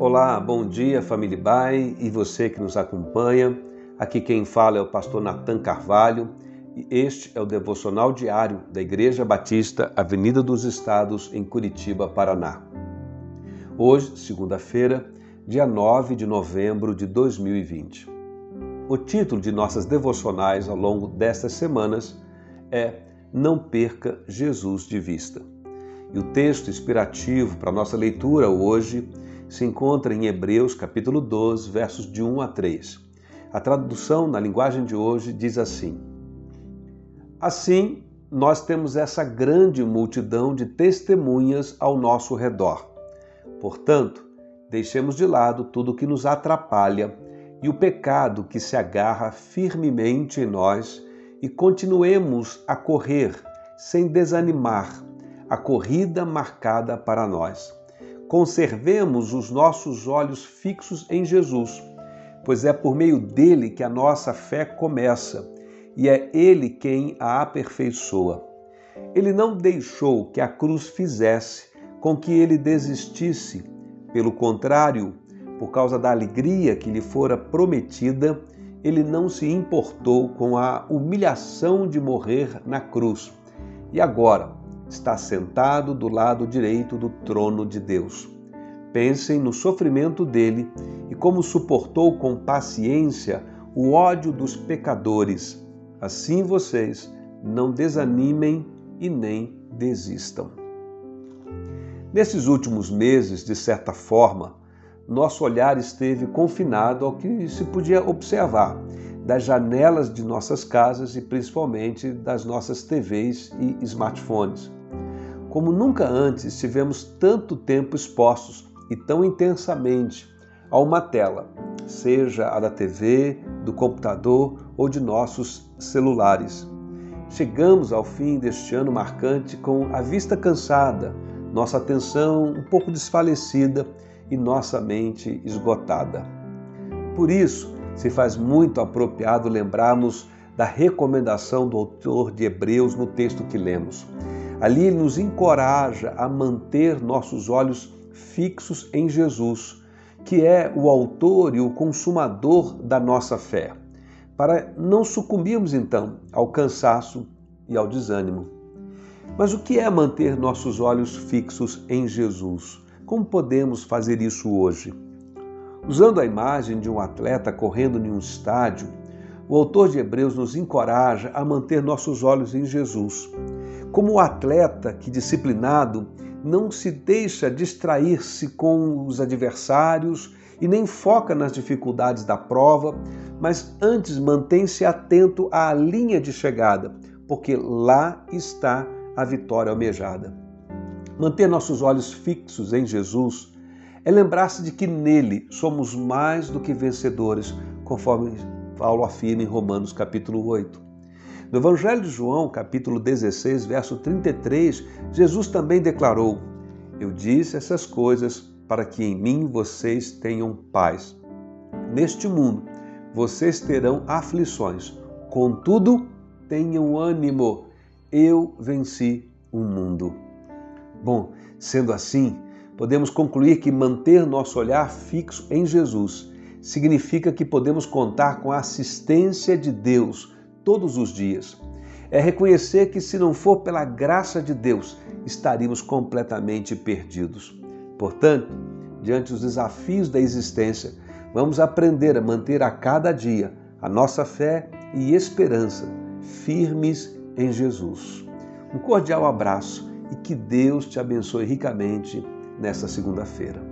Olá, bom dia família Bai e você que nos acompanha. Aqui quem fala é o pastor Natan Carvalho e este é o devocional diário da Igreja Batista Avenida dos Estados em Curitiba, Paraná. Hoje, segunda-feira, dia 9 de novembro de 2020. O título de nossas devocionais ao longo destas semanas é Não perca Jesus de vista. E o texto inspirativo para nossa leitura hoje se encontra em Hebreus capítulo 12, versos de 1 a 3. A tradução na linguagem de hoje diz assim: Assim, nós temos essa grande multidão de testemunhas ao nosso redor. Portanto, deixemos de lado tudo o que nos atrapalha e o pecado que se agarra firmemente em nós e continuemos a correr sem desanimar a corrida marcada para nós conservemos os nossos olhos fixos em Jesus, pois é por meio dele que a nossa fé começa e é ele quem a aperfeiçoa. Ele não deixou que a cruz fizesse com que ele desistisse, pelo contrário, por causa da alegria que lhe fora prometida, ele não se importou com a humilhação de morrer na cruz. E agora, está sentado do lado direito do trono de Deus. Pensem no sofrimento dele e como suportou com paciência o ódio dos pecadores. Assim vocês não desanimem e nem desistam. Nesses últimos meses, de certa forma, nosso olhar esteve confinado ao que se podia observar das janelas de nossas casas e principalmente das nossas TVs e smartphones. Como nunca antes tivemos tanto tempo expostos e tão intensamente a uma tela, seja a da TV, do computador ou de nossos celulares. Chegamos ao fim deste ano marcante com a vista cansada, nossa atenção um pouco desfalecida e nossa mente esgotada. Por isso, se faz muito apropriado lembrarmos da recomendação do autor de Hebreus no texto que lemos. Ali ele nos encoraja a manter nossos olhos fixos em Jesus, que é o autor e o consumador da nossa fé, para não sucumbirmos então ao cansaço e ao desânimo. Mas o que é manter nossos olhos fixos em Jesus? Como podemos fazer isso hoje? Usando a imagem de um atleta correndo em um estádio, o autor de Hebreus nos encoraja a manter nossos olhos em Jesus. Como o atleta que, disciplinado, não se deixa distrair-se com os adversários e nem foca nas dificuldades da prova, mas antes mantém-se atento à linha de chegada, porque lá está a vitória almejada. Manter nossos olhos fixos em Jesus é lembrar-se de que nele somos mais do que vencedores, conforme Paulo afirma em Romanos capítulo 8. No Evangelho de João, capítulo 16, verso 33, Jesus também declarou: Eu disse essas coisas para que em mim vocês tenham paz. Neste mundo vocês terão aflições, contudo, tenham ânimo, eu venci o mundo. Bom, sendo assim, podemos concluir que manter nosso olhar fixo em Jesus significa que podemos contar com a assistência de Deus todos os dias. É reconhecer que, se não for pela graça de Deus, estaríamos completamente perdidos. Portanto, diante dos desafios da existência, vamos aprender a manter a cada dia a nossa fé e esperança firmes em Jesus. Um cordial abraço e que Deus te abençoe ricamente nesta segunda-feira.